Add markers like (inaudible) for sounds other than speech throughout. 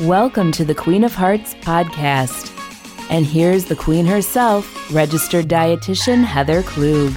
Welcome to the Queen of Hearts podcast. And here's the queen herself, registered dietitian Heather Klug.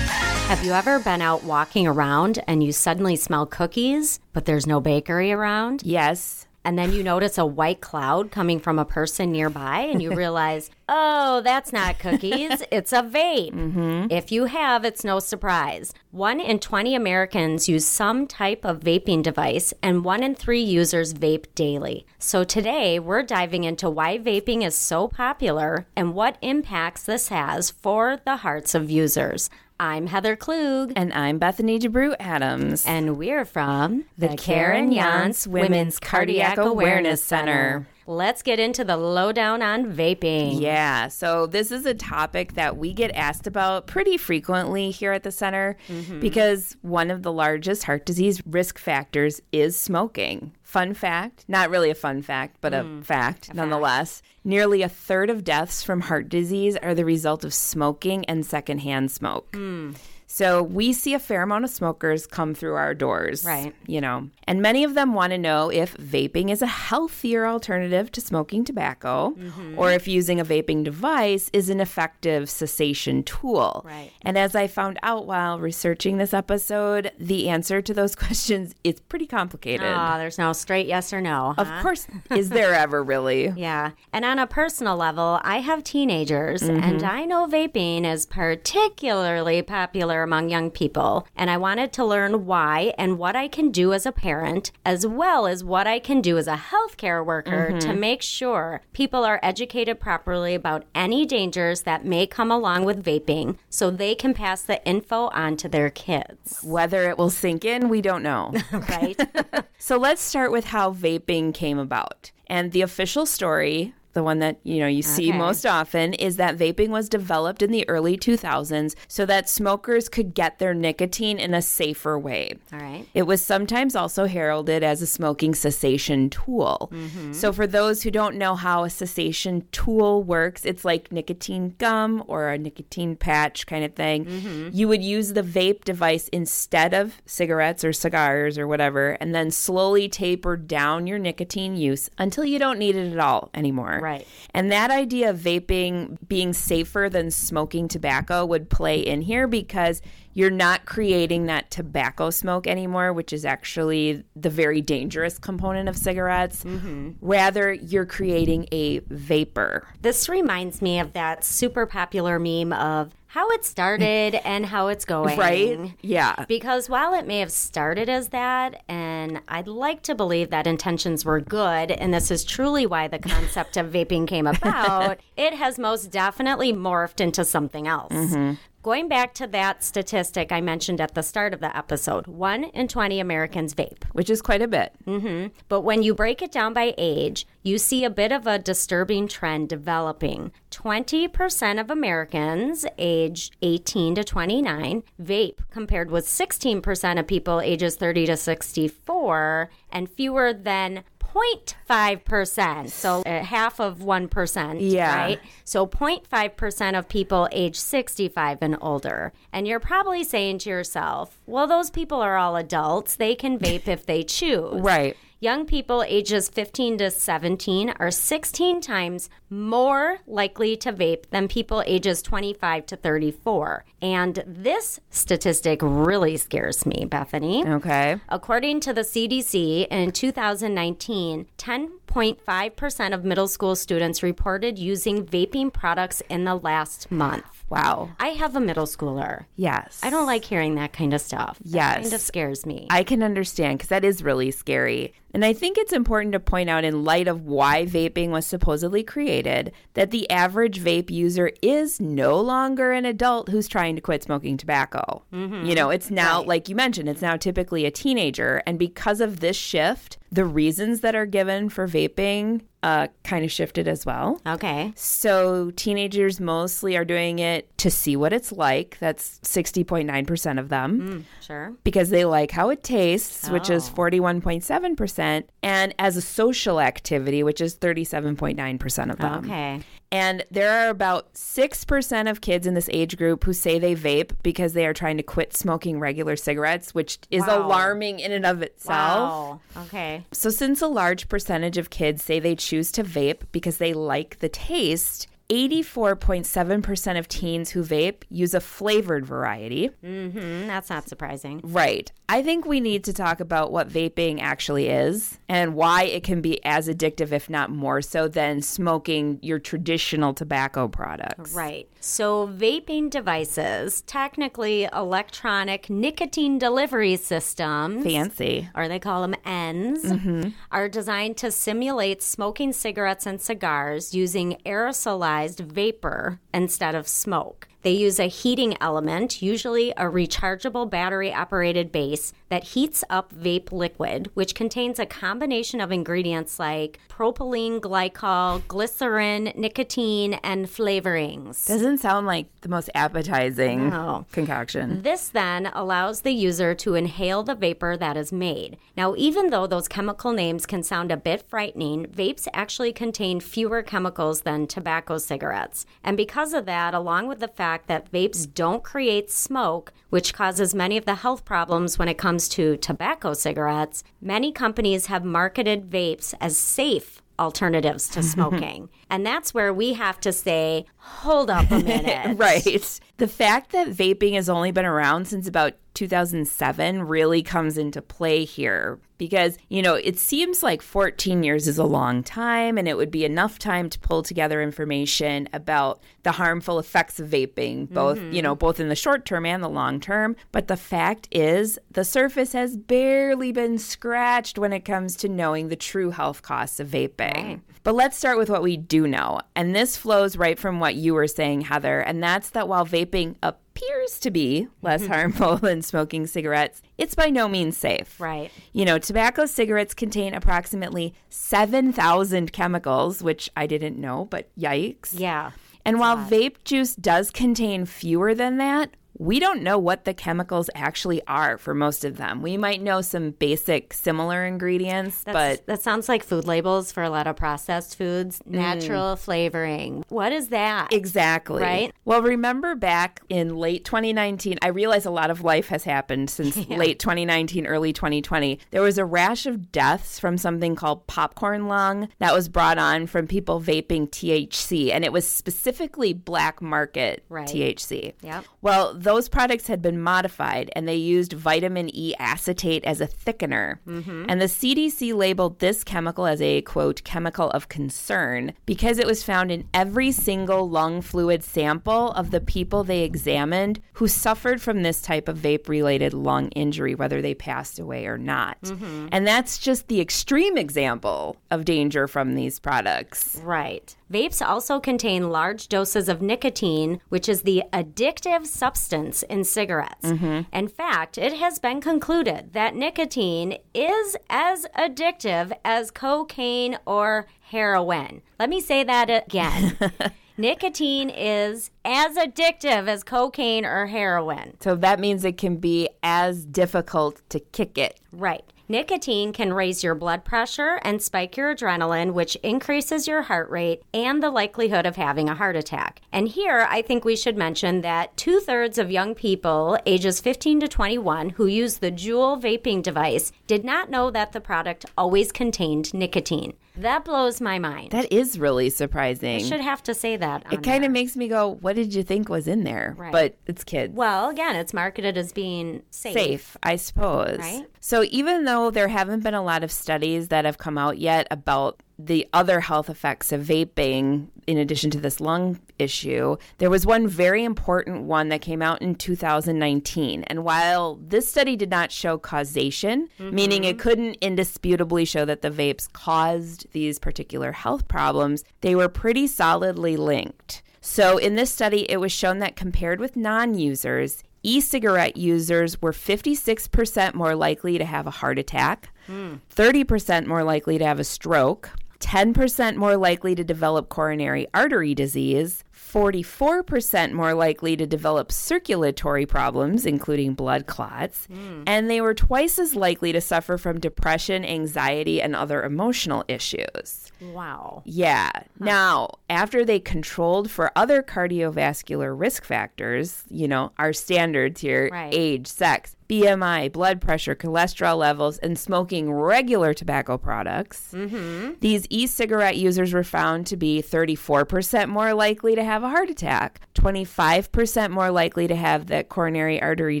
Have you ever been out walking around and you suddenly smell cookies, but there's no bakery around? Yes. And then you notice a white cloud coming from a person nearby and you (laughs) realize, oh, that's not cookies, (laughs) it's a vape. Mm-hmm. If you have, it's no surprise. One in 20 Americans use some type of vaping device, and one in three users vape daily. So today, we're diving into why vaping is so popular and what impacts this has for the hearts of users. I'm Heather Klug. And I'm Bethany DeBrew Adams. And we're from the, the Karen Yontz Women's Cardiac Awareness Center. Let's get into the lowdown on vaping. Yeah, so this is a topic that we get asked about pretty frequently here at the center mm-hmm. because one of the largest heart disease risk factors is smoking. Fun fact, not really a fun fact, but mm, a fact a nonetheless. Fact. Nearly a third of deaths from heart disease are the result of smoking and secondhand smoke. Mm. So we see a fair amount of smokers come through our doors. Right. You know, and many of them want to know if vaping is a healthier alternative to smoking tobacco mm-hmm. or if using a vaping device is an effective cessation tool. Right. And as I found out while researching this episode, the answer to those (laughs) questions is pretty complicated. Oh, there's no straight yes or no. Huh? Of course. is there ever really? (laughs) Yeah. And on a personal level, I have teenagers mm-hmm. and I know vaping is particularly popular among young people. And I wanted to learn why and what I can do as a parent parent, as well as what I can do as a healthcare worker mm-hmm. to make sure people are educated properly about any dangers that may come along with vaping so they can pass the info on to their kids. Whether it will sink in, we don't know. (laughs) right? (laughs) so let's start with how vaping came about. And the official story the one that you know you see most often is that vaping was developed in the early 2000s so that smokers could get their nicotine in a safer way. All right. It was sometimes also heralded as a smoking cessation tool. Mm-hmm. So for those who don't know how a cessation tool works, it's like nicotine gum or a nicotine patch kind of thing. Mm-hmm. You would use the vape device instead of cigarettes or cigars or whatever and then slowly taper down your nicotine use until you don't need it at all anymore. Right. And that idea of vaping being safer than smoking tobacco would play in here because you're not creating that tobacco smoke anymore, which is actually the very dangerous component of cigarettes. Mm-hmm. Rather, you're creating a vapor. This reminds me of that super popular meme of how it started and how it's going. Right? Yeah. Because while it may have started as that, and I'd like to believe that intentions were good, and this is truly why the concept of vaping came (laughs) about, it has most definitely morphed into something else. Mm-hmm. Going back to that statistic I mentioned at the start of the episode, one in 20 Americans vape. Which is quite a bit. Mm-hmm. But when you break it down by age, you see a bit of a disturbing trend developing. 20% of Americans aged 18 to 29 vape, compared with 16% of people ages 30 to 64, and fewer than 0.5%. So uh, half of 1%. Yeah. Right? So 0.5% of people age 65 and older. And you're probably saying to yourself, well, those people are all adults. They can vape if they choose. Right. Young people ages 15 to 17 are 16 times more likely to vape than people ages 25 to 34. And this statistic really scares me, Bethany. Okay. According to the CDC, in 2019, 10.5% of middle school students reported using vaping products in the last month. Wow. I have a middle schooler. Yes. I don't like hearing that kind of stuff. That yes. kind of scares me. I can understand because that is really scary. And I think it's important to point out, in light of why vaping was supposedly created, that the average vape user is no longer an adult who's trying to quit smoking tobacco. Mm-hmm. You know, it's now, right. like you mentioned, it's now typically a teenager. And because of this shift, the reasons that are given for vaping uh, kind of shifted as well. Okay. So teenagers mostly are doing it to see what it's like. That's 60.9% of them. Mm, sure. Because they like how it tastes, oh. which is 41.7%, and as a social activity, which is 37.9% of them. Okay. And there are about 6% of kids in this age group who say they vape because they are trying to quit smoking regular cigarettes, which is Wow. alarming in and of itself. Wow. Okay. So, since a large percentage of kids say they choose to vape because they like the taste, 84.7% of teens who vape use a flavored variety. Mm, that's not surprising. Right. I think we need to talk about what vaping actually is and why it can be as addictive, if not more so, than smoking your traditional tobacco products. Right. So, vaping devices, technically electronic nicotine delivery systems, Fancy. or they call them ENDS, are designed to simulate smoking cigarettes and cigars using aerosolized vapor instead of smoke. They use a heating element, usually a rechargeable battery operated base, that heats up vape liquid, which contains a combination of ingredients like propylene glycol, glycerin, nicotine, and flavorings. Doesn't sound like the most appetizing No. concoction. This then allows the user to inhale the vapor that is made. Now, even though those chemical names can sound a bit frightening, vapes actually contain fewer chemicals than tobacco cigarettes. And because of that, along with the fact that vapes don't create smoke, which causes many of the health problems when it comes to tobacco cigarettes, many companies have marketed vapes as safe alternatives to (laughs) smoking. And that's where we have to say, hold up a (laughs) minute. Right. The fact that vaping has only been around since about 2007 really comes into play here because, you know, it seems like 14 years is a long time and it would be enough time to pull together information about the harmful effects of vaping, both, you know, mm-hmm. both in the short term and the long term. But the fact is, the surface has barely been scratched when it comes to knowing the true health costs of vaping. But let's start with what we do know. And this flows right from what you were saying, Heather. And that's that while vaping appears to be less harmful (laughs) than smoking cigarettes, it's by no means safe. Right. You know, tobacco cigarettes contain approximately 7,000 chemicals, which I didn't know, but yikes. Yeah. And while vape juice does contain fewer than that, we don't know what the chemicals actually are for most of them. We might know some basic similar ingredients, That's, but that sounds like food labels for a lot of processed foods. Mm. Natural flavoring. What is that? Exactly. Right? Well, remember back in late 2019, I realize a lot of life has happened since (laughs) late 2019, early 2020. There was a rash of deaths from something called popcorn lung that was brought on from people vaping THC, and it was specifically black market Right. THC. Yep. Well, those products had been modified and they used vitamin E acetate as a thickener. Mm-hmm. And the CDC labeled this chemical as a quote, chemical of concern because it was found in every single lung fluid sample of the people they examined who suffered from this type of vape related lung injury, whether they passed away or not. Mm-hmm. And that's just the extreme example of danger from these products. Right. Vapes also contain large doses of nicotine, which is the addictive substance in cigarettes. Mm-hmm. In fact, it has been concluded that nicotine is as addictive as cocaine or heroin. Let me say that again. (laughs) nicotine is as addictive as cocaine or heroin. So that means it can be as difficult to kick it. Right. Nicotine can raise your blood pressure and spike your adrenaline, which increases your heart rate and the likelihood of having a heart attack. And here, I think we should mention that two thirds of young people ages 15 to 21 who use the Juul vaping device did not know that the product always contained nicotine. That blows my mind. That is really surprising. I should have to say that. it kind of makes me go, what did you think was in there? Right. But it's kids. Well, again, it's marketed as being safe. Safe, I suppose. Right? So even though there haven't been a lot of studies that have come out yet about the other health effects of vaping in addition to this lung issue, there was one very important one that came out in 2019. And while this study did not show causation, mm-hmm. meaning it couldn't indisputably show that the vapes caused these particular health problems, they were pretty solidly linked. So, in this study, it was shown that compared with non users, e cigarette users were 56% more likely to have a heart attack, 30% more likely to have a stroke, 10% more likely to develop coronary artery disease, 44% more likely to develop circulatory problems, including blood clots, hmm. and they were twice as likely to suffer from depression, anxiety, and other emotional issues. Wow. Yeah. Now, after they controlled for other cardiovascular risk factors, you know, our standards here Right. age, sex, BMI, blood pressure, cholesterol levels, and smoking regular tobacco products, mm-hmm. these e cigarette users were found to be 34% more likely to have a heart attack, 25% more likely to have the coronary artery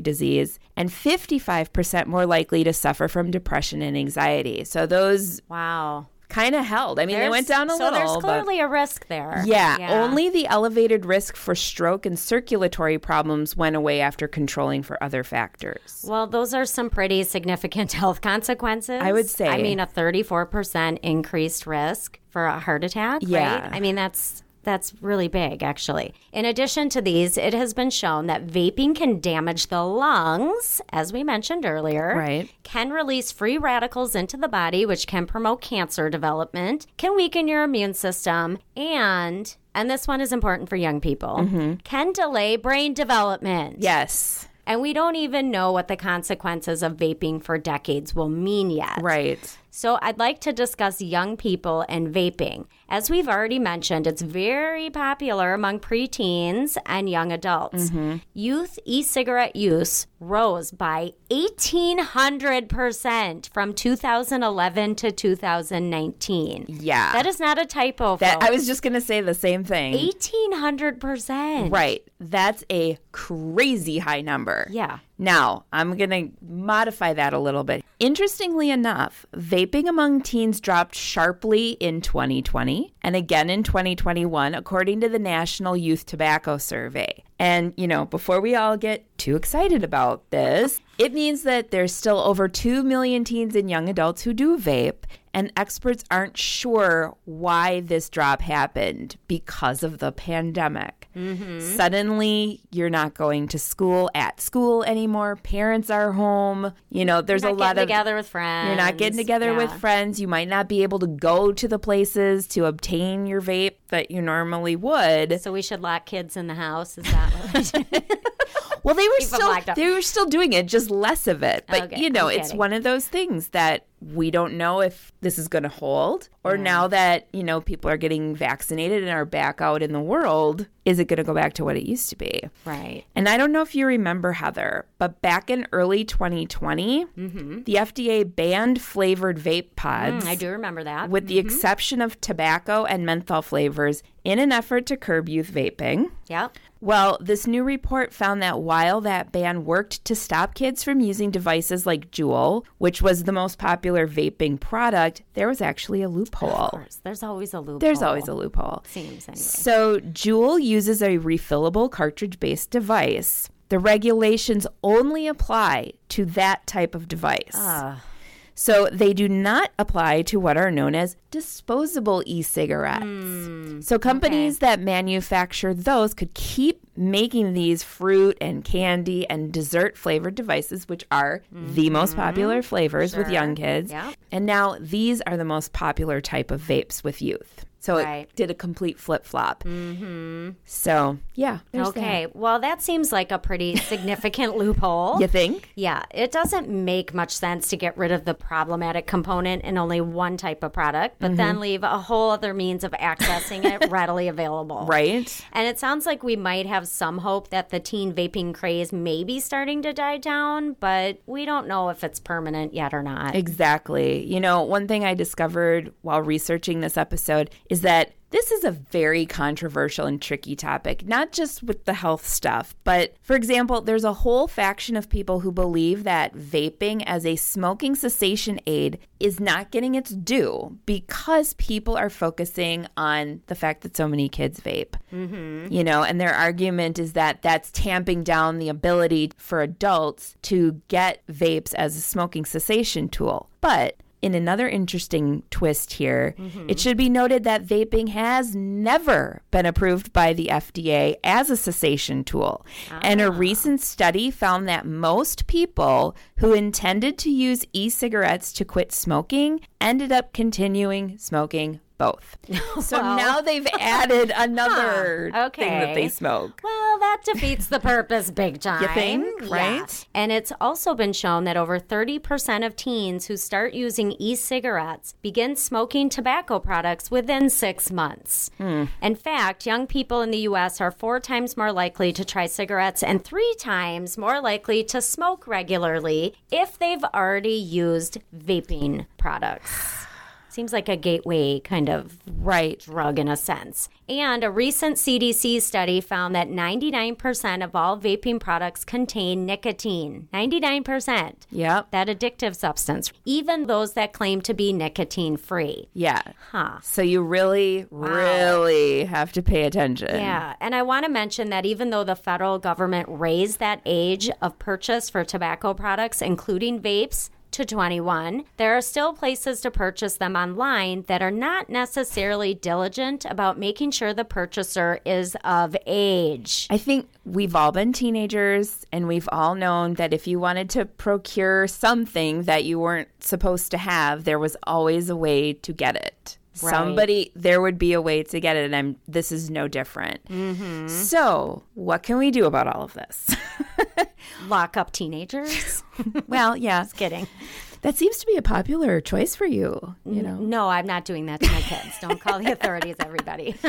disease, and 55% more likely to suffer from depression and anxiety. So those Wow. kind of held. I mean, they went down a so little. So there's clearly a risk there. yeah, only the elevated risk for stroke and circulatory problems went away after controlling for other factors. Well, those are some pretty significant (laughs) health consequences. I would say. I mean, a 34% increased risk for a heart attack. Yeah. Right? I mean, that's. That's really big, actually. In addition to these, it has been shown that vaping can damage the lungs, as we mentioned earlier. Right. Can release free radicals into the body, which can promote cancer development, can weaken your immune system, and, and this one is important for young people, Mm-hmm. can delay brain development. Yes, And we don't even know what the consequences of vaping for decades will mean yet. right. So I'd like to discuss young people and vaping. As we've already mentioned, it's very popular among preteens and young adults. Mm-hmm. Youth e cigarette use rose by 1,800% from 2011 to 2019. Yeah. That is not a typo. That I was just going to say the same thing. 1,800%. Right. That's a crazy high number. Yeah. Now, I'm going to modify that a little bit. Interestingly enough, vaping among teens dropped sharply in 2020 and again in 2021, according to the National Youth Tobacco Survey. And, you know, before we all get too excited about this, it means that there's still over 2 million teens and young adults who do vape, and experts aren't sure why this drop happened because of the pandemic. Mm-hmm. Suddenly, you're not going to school at school anymore. Parents are home. You know, there's a lot getting of together with friends. you're not getting together with friends. You might not be able to go to the places to obtain your vape that you normally would. So we should lock kids in the house. Is that what? (laughs) (laughs) Well, they were still they were still doing it, just less of it. But Okay, you know, it's one of those things that we don't know if this is going to hold, or now that you know people are getting vaccinated and are back out in the world, is it going to go back to what it used to be? right. And I don't know if you remember, Heather, but back in early 2020, the FDA banned flavored vape pods. Mm, I do remember that. With the exception of tobacco and menthol flavors, in an effort to curb youth vaping. Yep. Well, this new report found that while that ban worked to stop kids from using devices like Juul, which was the most popular vaping product, there was actually a loophole. Of course. There's always a loophole. There's always a loophole. Seems anyway. So, Juul uses a refillable cartridge based device. The regulations only apply to that type of device. Ah. So, they do not apply to what are known as disposable e cigarettes. Hmm. so, companies that manufacture those could keep making these fruit and candy and dessert flavored devices, which are the most popular flavors with young kids. Mm-hmm. And now these are the most popular type of vapes with youth. So Right. it did a complete flip flop. Mm-hmm. So yeah. Okay. Well, that seems like a pretty significant (laughs) loophole. You think? Yeah, it doesn't make much sense to get rid of the problematic component in only one type of product, but Mm-hmm. then leave a whole other means of accessing it (laughs) readily available. Right. And it sounds like we might have some hope that the teen vaping craze may be starting to die down, but we don't know if it's permanent yet or not. Exactly. You know, one thing I discovered while researching this episode is that this is a very controversial and tricky topic, not just with the health stuff, but for example, there's a whole faction of people who believe that vaping as a smoking cessation aid is not getting its due because people are focusing on the fact that so many kids vape. Mm-hmm. You know, and their argument is that that's tamping down the ability for adults to get vapes as a smoking cessation tool. But in another interesting twist here, mm-hmm. it should be noted that vaping has never been approved by the FDA as a cessation tool. And a ah. recent study found that most people who intended to use e cigarettes to quit smoking ended up continuing smoking both. (laughs) So Well. now they've added (laughs) another Huh, thing that they smoke. Well, that defeats the purpose big (laughs) time. think? Yeah. Right? And it's also been shown that over 30% of teens who start using e cigarettes begin smoking tobacco products within six months. Hmm. In fact, young people in the U.S. are four times more likely to try cigarettes and three times more likely to smoke regularly if they've already used vaping products. Seems like a gateway kind of Right. drug in a sense. And a recent CDC study found that 99% of all vaping products contain nicotine. 99%. Yep. That addictive substance, even those that claim to be nicotine free. Yeah. Huh. So you really, really have to pay attention. Yeah, and I want to mention that even though the federal government raised that age of purchase for tobacco products, including vapes, to 21, there are still places to purchase them online that are not necessarily diligent about making sure the purchaser is of age. I think we've all been teenagers and we've all known that if you wanted to procure something that you weren't supposed to have, there was always a way to get it. Right. Somebody, there would be a way to get it, and I'm, this is no different. Mm-hmm. So, what can we do about all of this? (laughs) Lock up teenagers? (laughs) well, yeah, Just Kidding. That seems to be a popular choice for you. You know, No, I'm not doing that to my kids. Don't call the authorities, everybody. (laughs)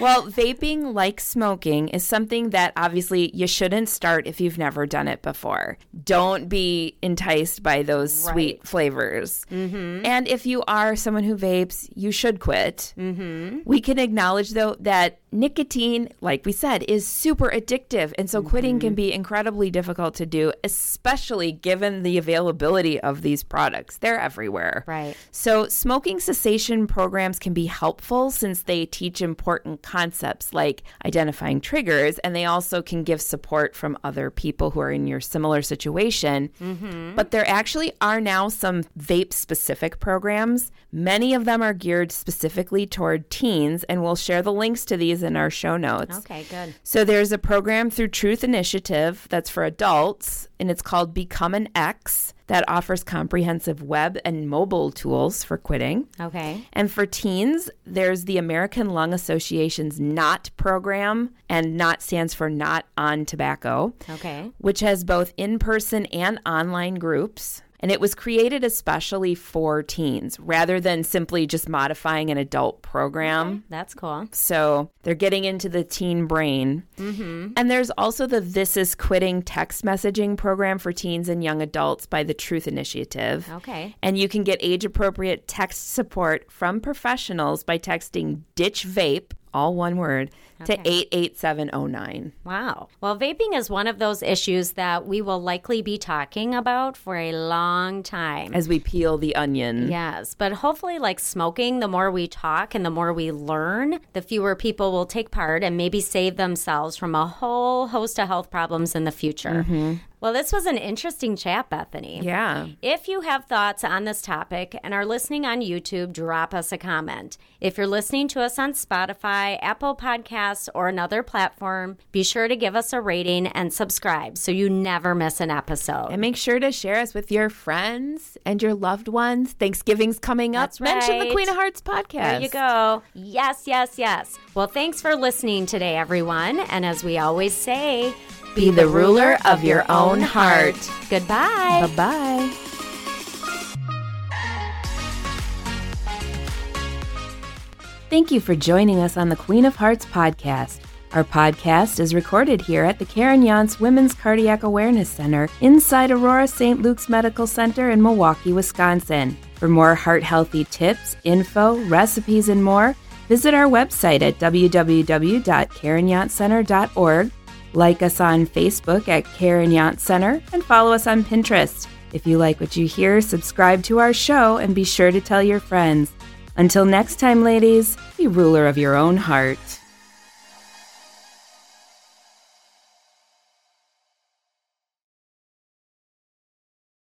Well, vaping, like smoking, is something that obviously you shouldn't start if you've never done it before. Don't be enticed by those sweet Right. flavors. And if you are someone who vapes, you should quit. Mm-hmm. We can acknowledge, though, that nicotine, like we said, is super addictive. And so quitting can be incredibly difficult to do, especially given the availability of these products. They're everywhere. Right. So, smoking cessation programs can be helpful since they teach important concepts like identifying triggers, and they also can give support from other people who are in your similar situation. Mm-hmm. But there actually are now some vape specific programs. Many of them are geared specifically toward teens, and we'll share the links to these in our show notes. Okay, good. So there's a program through Truth Initiative that's for adults, and it's called Become an X that offers comprehensive web and mobile tools for quitting. Okay. And for teens, there's the American Lung Association's NOT program, and NOT stands for Not on Tobacco, Okay. which has both in person and online groups. And it was created especially for teens rather than simply just modifying an adult program. That's cool. So they're getting into the teen brain. Mm-hmm. And there's also the This Is Quitting text messaging program for teens and young adults by the Truth Initiative. Okay. And you can get age appropriate text support from professionals by texting Ditch Vape, all one word, to 88709. Wow. Well, vaping is one of those issues that we will likely be talking about for a long time. As we peel the onion. Yes, but hopefully, like smoking, the more we talk and the more we learn, the fewer people will take part and maybe save themselves from a whole host of health problems in the future. Mm-hmm. Well, this was an interesting chat, Bethany. Yeah. If you have thoughts on this topic and are listening on YouTube, drop us a comment. If you're listening to us on Spotify, Apple Podcasts, or another platform, be sure to give us a rating and subscribe so you never miss an episode. And make sure to share us with your friends and your loved ones. Thanksgiving's coming up. That's Mention the. Queen of Hearts podcast. There you go. Yes, yes, yes. Well, thanks for listening today, everyone. And as we always say, Be the ruler of your own heart. Goodbye. Bye bye. Thank you for joining us on the Queen of Hearts podcast. Our podcast is recorded here at the Karen Yontz Women's Cardiac Awareness Center inside Aurora St. Luke's Medical Center in Milwaukee, Wisconsin. For more heart healthy tips, info, recipes, and more, visit our website at www.karenyontzcenter.org. Like us on Facebook at Karen Yontz Center and follow us on Pinterest. If you like what you hear, subscribe to our show and be sure to tell your friends. Until next time, ladies, be ruler of your own heart.